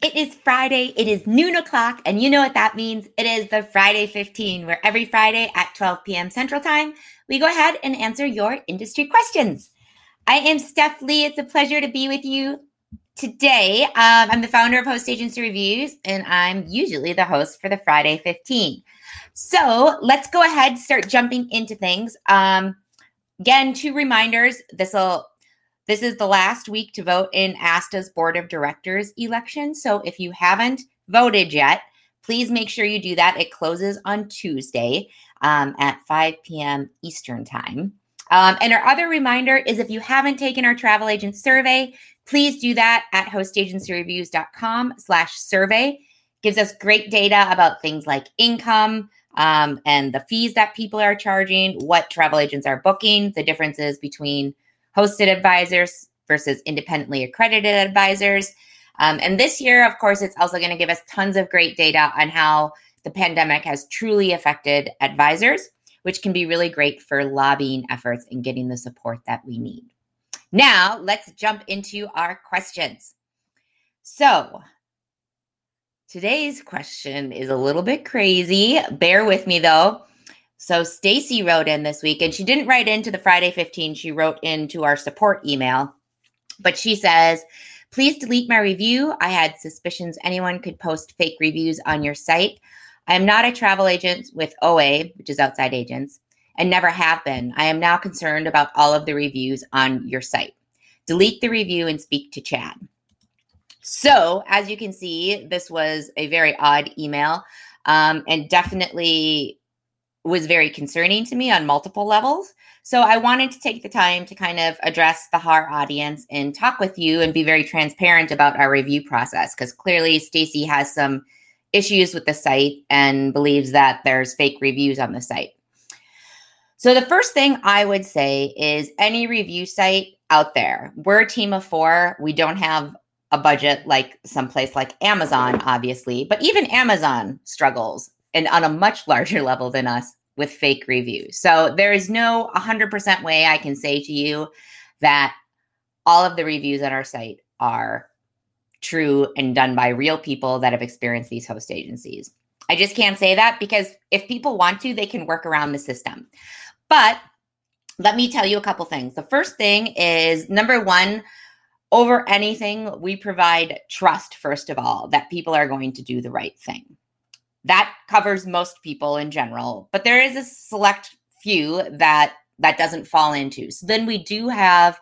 It is Friday. It is noon o'clock. And you know what that means? It is the Friday 15, where every Friday at 12 p.m. Central Time, we go ahead and answer your industry questions. I am Steph Lee. It's a pleasure to be with you today. Um, I'm the founder of Host Agency Reviews, and I'm usually the host for the Friday 15. So let's go ahead, and start jumping into things. Um, again, two reminders. This will this is the last week to vote in ASTA's Board of Directors election. So if you haven't voted yet, please make sure you do that. It closes on Tuesday um, at 5 p.m. Eastern Time. Um, and our other reminder is if you haven't taken our travel agent survey, please do that at hostagencyreviews.com slash survey. Gives us great data about things like income um, and the fees that people are charging, what travel agents are booking, the differences between – hosted advisors versus independently accredited advisors. Um, and this year, of course, it's also going to give us tons of great data on how the pandemic has truly affected advisors, which can be really great for lobbying efforts and getting the support that we need. Now, let's jump into our questions. So, today's question is a little bit crazy. Bear with me though. So Stacy wrote in this week, and she didn't write into the Friday 15. She wrote into our support email, but she says, Please delete my review. I had suspicions anyone could post fake reviews on your site. I am not a travel agent with OA, which is outside agents, and never have been. I am now concerned about all of the reviews on your site. Delete the review and speak to Chad. So, as you can see, this was a very odd email um, and definitely was very concerning to me on multiple levels. So I wanted to take the time to kind of address the HAR audience and talk with you and be very transparent about our review process because clearly Stacy has some issues with the site and believes that there's fake reviews on the site. So the first thing I would say is any review site out there, we're a team of 4, we don't have a budget like someplace like Amazon obviously, but even Amazon struggles and on a much larger level than us with fake reviews. So there is no 100% way I can say to you that all of the reviews on our site are true and done by real people that have experienced these host agencies. I just can't say that because if people want to, they can work around the system. But let me tell you a couple things. The first thing is number one, over anything, we provide trust, first of all, that people are going to do the right thing. That covers most people in general, but there is a select few that that doesn't fall into. So then we do have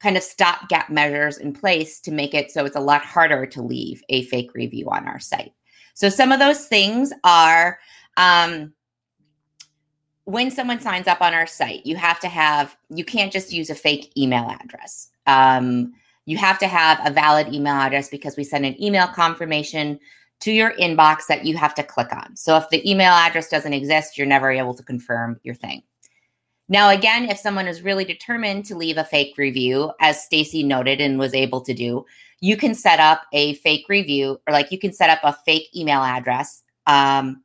kind of stopgap measures in place to make it so it's a lot harder to leave a fake review on our site. So some of those things are um, when someone signs up on our site, you have to have, you can't just use a fake email address. Um, you have to have a valid email address because we send an email confirmation to your inbox that you have to click on. So if the email address doesn't exist, you're never able to confirm your thing. Now, again, if someone is really determined to leave a fake review, as Stacy noted and was able to do, you can set up a fake review or like you can set up a fake email address, um,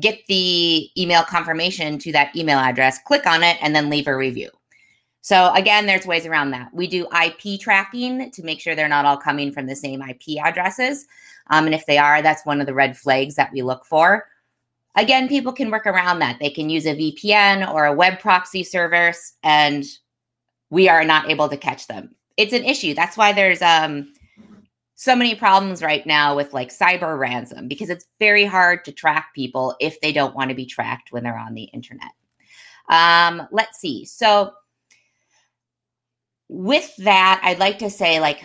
get the email confirmation to that email address, click on it, and then leave a review. So again, there's ways around that. We do IP tracking to make sure they're not all coming from the same IP addresses. Um, and if they are, that's one of the red flags that we look for. Again, people can work around that. They can use a VPN or a web proxy service, and we are not able to catch them. It's an issue. That's why there's um, so many problems right now with like cyber ransom because it's very hard to track people if they don't want to be tracked when they're on the internet. Um, let's see. So, with that, I'd like to say, like,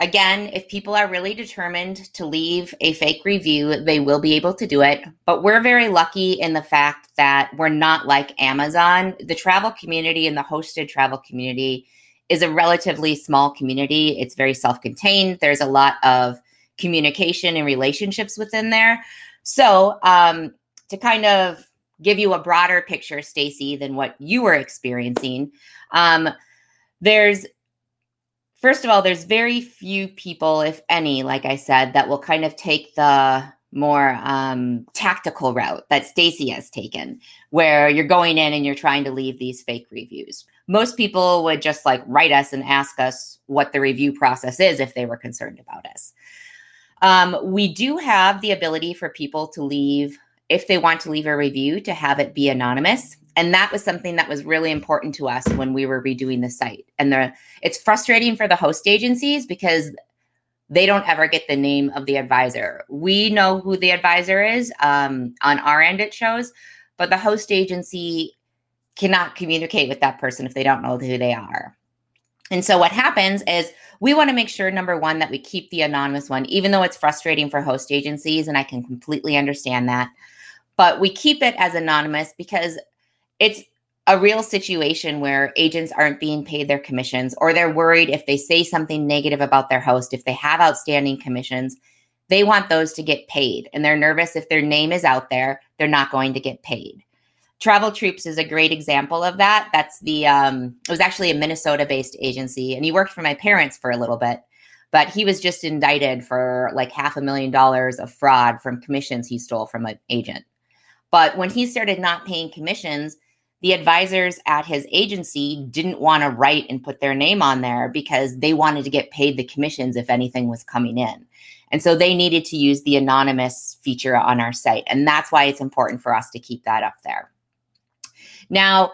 Again, if people are really determined to leave a fake review, they will be able to do it. But we're very lucky in the fact that we're not like Amazon. The travel community and the hosted travel community is a relatively small community. It's very self contained. There's a lot of communication and relationships within there. So, um, to kind of give you a broader picture, Stacy, than what you were experiencing, um, there's first of all, there's very few people, if any, like I said, that will kind of take the more um, tactical route that Stacy has taken, where you're going in and you're trying to leave these fake reviews. Most people would just like write us and ask us what the review process is if they were concerned about us. Um, we do have the ability for people to leave, if they want to leave a review, to have it be anonymous. And that was something that was really important to us when we were redoing the site. And the it's frustrating for the host agencies because they don't ever get the name of the advisor. We know who the advisor is. Um, on our end, it shows, but the host agency cannot communicate with that person if they don't know who they are. And so what happens is we want to make sure number one that we keep the anonymous one even though it's frustrating for host agencies and I can completely understand that. But we keep it as anonymous because it's a real situation where agents aren't being paid their commissions or they're worried if they say something negative about their host if they have outstanding commissions they want those to get paid and they're nervous if their name is out there they're not going to get paid Travel Troops is a great example of that. That's the um, it was actually a Minnesota based agency, and he worked for my parents for a little bit. But he was just indicted for like half a million dollars of fraud from commissions he stole from an agent. But when he started not paying commissions, the advisors at his agency didn't want to write and put their name on there because they wanted to get paid the commissions if anything was coming in. And so they needed to use the anonymous feature on our site. And that's why it's important for us to keep that up there. Now,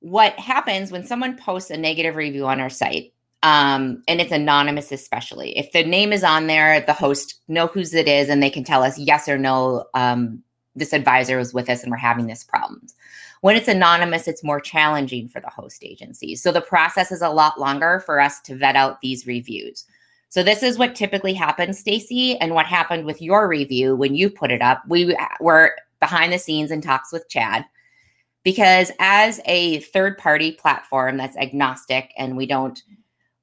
what happens when someone posts a negative review on our site, um, and it's anonymous, especially if the name is on there, the host know whose it is, and they can tell us yes or no. Um, this advisor was with us, and we're having this problems. When it's anonymous, it's more challenging for the host agency. So the process is a lot longer for us to vet out these reviews. So this is what typically happens, Stacy, and what happened with your review when you put it up. We were behind the scenes in talks with Chad because as a third party platform that's agnostic and we don't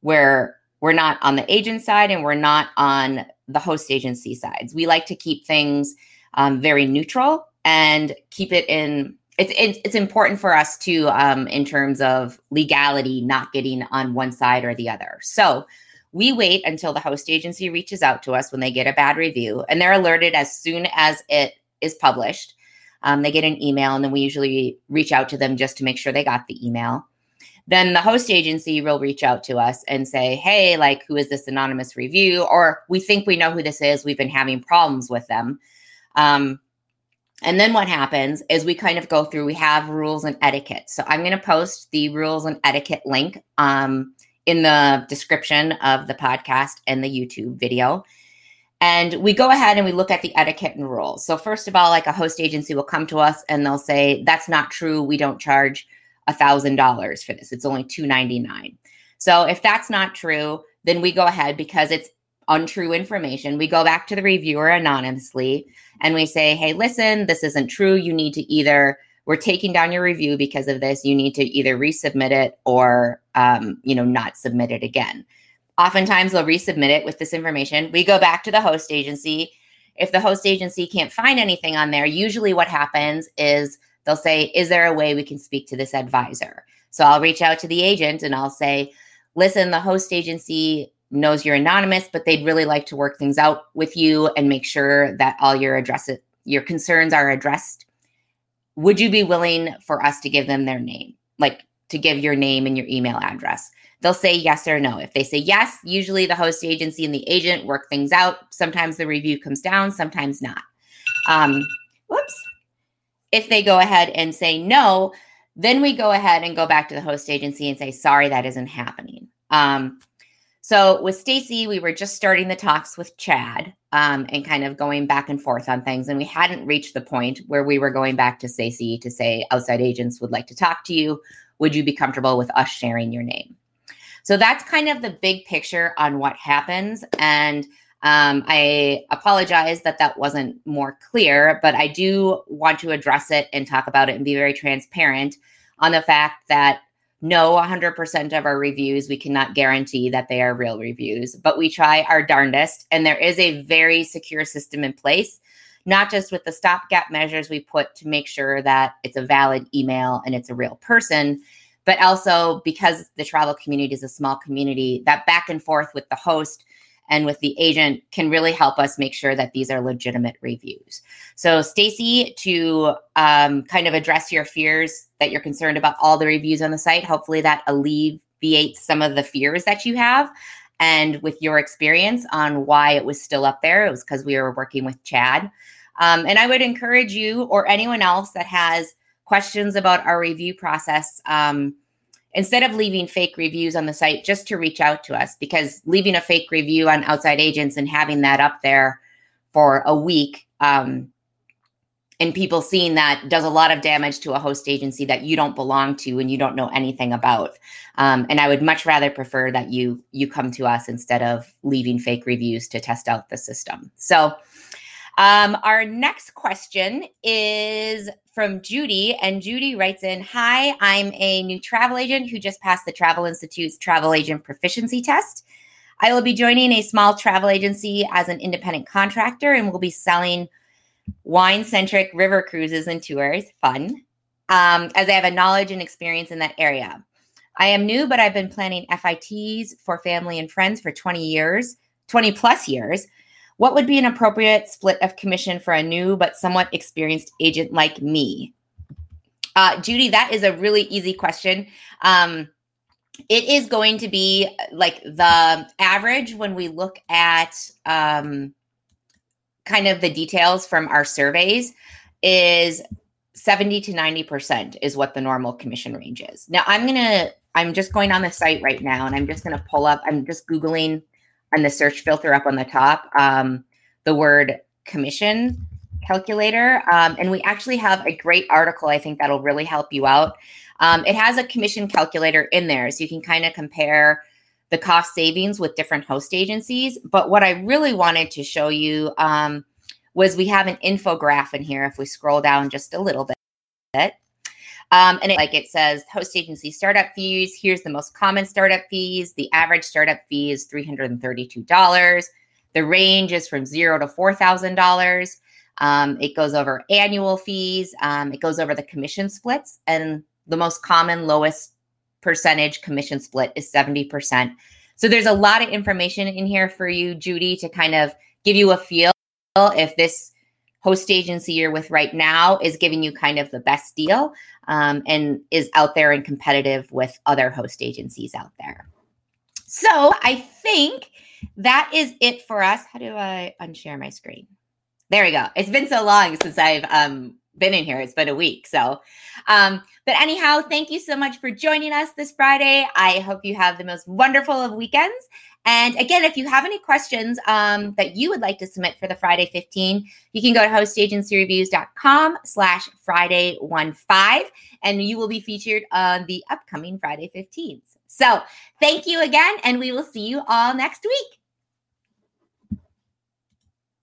we're we're not on the agent side and we're not on the host agency sides we like to keep things um, very neutral and keep it in it's, it's, it's important for us to um, in terms of legality not getting on one side or the other so we wait until the host agency reaches out to us when they get a bad review and they're alerted as soon as it is published um, they get an email, and then we usually reach out to them just to make sure they got the email. Then the host agency will reach out to us and say, Hey, like, who is this anonymous review? Or we think we know who this is. We've been having problems with them. Um, and then what happens is we kind of go through, we have rules and etiquette. So I'm going to post the rules and etiquette link um, in the description of the podcast and the YouTube video. And we go ahead and we look at the etiquette and rules. So, first of all, like a host agency will come to us and they'll say, That's not true. We don't charge $1,000 for this. It's only $299. So, if that's not true, then we go ahead because it's untrue information. We go back to the reviewer anonymously and we say, Hey, listen, this isn't true. You need to either we're taking down your review because of this. You need to either resubmit it or, um, you know, not submit it again. Oftentimes they'll resubmit it with this information. We go back to the host agency. If the host agency can't find anything on there, usually what happens is they'll say, Is there a way we can speak to this advisor? So I'll reach out to the agent and I'll say, Listen, the host agency knows you're anonymous, but they'd really like to work things out with you and make sure that all your addresses, your concerns are addressed. Would you be willing for us to give them their name? Like to give your name and your email address? they'll say yes or no. If they say yes, usually the host agency and the agent work things out. Sometimes the review comes down, sometimes not. Um, whoops. If they go ahead and say no, then we go ahead and go back to the host agency and say, sorry, that isn't happening. Um, so with Stacy, we were just starting the talks with Chad um, and kind of going back and forth on things. And we hadn't reached the point where we were going back to Stacy to say outside agents would like to talk to you. Would you be comfortable with us sharing your name? So that's kind of the big picture on what happens. And um, I apologize that that wasn't more clear, but I do want to address it and talk about it and be very transparent on the fact that no 100% of our reviews we cannot guarantee that they are real reviews but we try our darndest and there is a very secure system in place not just with the stopgap measures we put to make sure that it's a valid email and it's a real person but also because the travel community is a small community, that back and forth with the host and with the agent can really help us make sure that these are legitimate reviews. So, Stacy, to um, kind of address your fears that you're concerned about all the reviews on the site, hopefully that alleviates some of the fears that you have. and with your experience on why it was still up there. It was because we were working with Chad. Um, and I would encourage you or anyone else that has questions about our review process. Um, instead of leaving fake reviews on the site, just to reach out to us because leaving a fake review on outside agents and having that up there for a week um, and people seeing that does a lot of damage to a host agency that you don't belong to and you don't know anything about. Um, and i would much rather prefer that you you come to us instead of leaving fake reviews to test out the system. So um, our next question is from Judy, and Judy writes in Hi, I'm a new travel agent who just passed the Travel Institute's travel agent proficiency test. I will be joining a small travel agency as an independent contractor and will be selling wine centric river cruises and tours. Fun. Um, as I have a knowledge and experience in that area. I am new, but I've been planning FITs for family and friends for 20 years, 20 plus years. What would be an appropriate split of commission for a new but somewhat experienced agent like me? Uh, Judy, that is a really easy question. Um, it is going to be like the average when we look at um, kind of the details from our surveys is 70 to 90% is what the normal commission range is. Now I'm going to I'm just going on the site right now and I'm just going to pull up I'm just googling on the search filter up on the top um, the word commission calculator. Um, and we actually have a great article, I think that'll really help you out. Um, it has a commission calculator in there, so you can kind of compare the cost savings with different host agencies. But what I really wanted to show you um, was we have an infograph in here. If we scroll down just a little bit, um, and it, like it says, host agency startup fees. Here's the most common startup fees. The average startup fee is $332. The range is from zero to $4,000. Um, it goes over annual fees. Um, it goes over the commission splits. And the most common lowest percentage commission split is 70%. So there's a lot of information in here for you, Judy, to kind of give you a feel if this host agency you're with right now is giving you kind of the best deal um, and is out there and competitive with other host agencies out there. So I think that is it for us. How do I unshare my screen? There we go. It's been so long since I've um, been in here. It's been a week. So, um, but anyhow, thank you so much for joining us this Friday. I hope you have the most wonderful of weekends. And again, if you have any questions um, that you would like to submit for the Friday 15, you can go to hostagencyreviews.com slash Friday 15, and you will be featured on the upcoming Friday 15s. So thank you again, and we will see you all next week.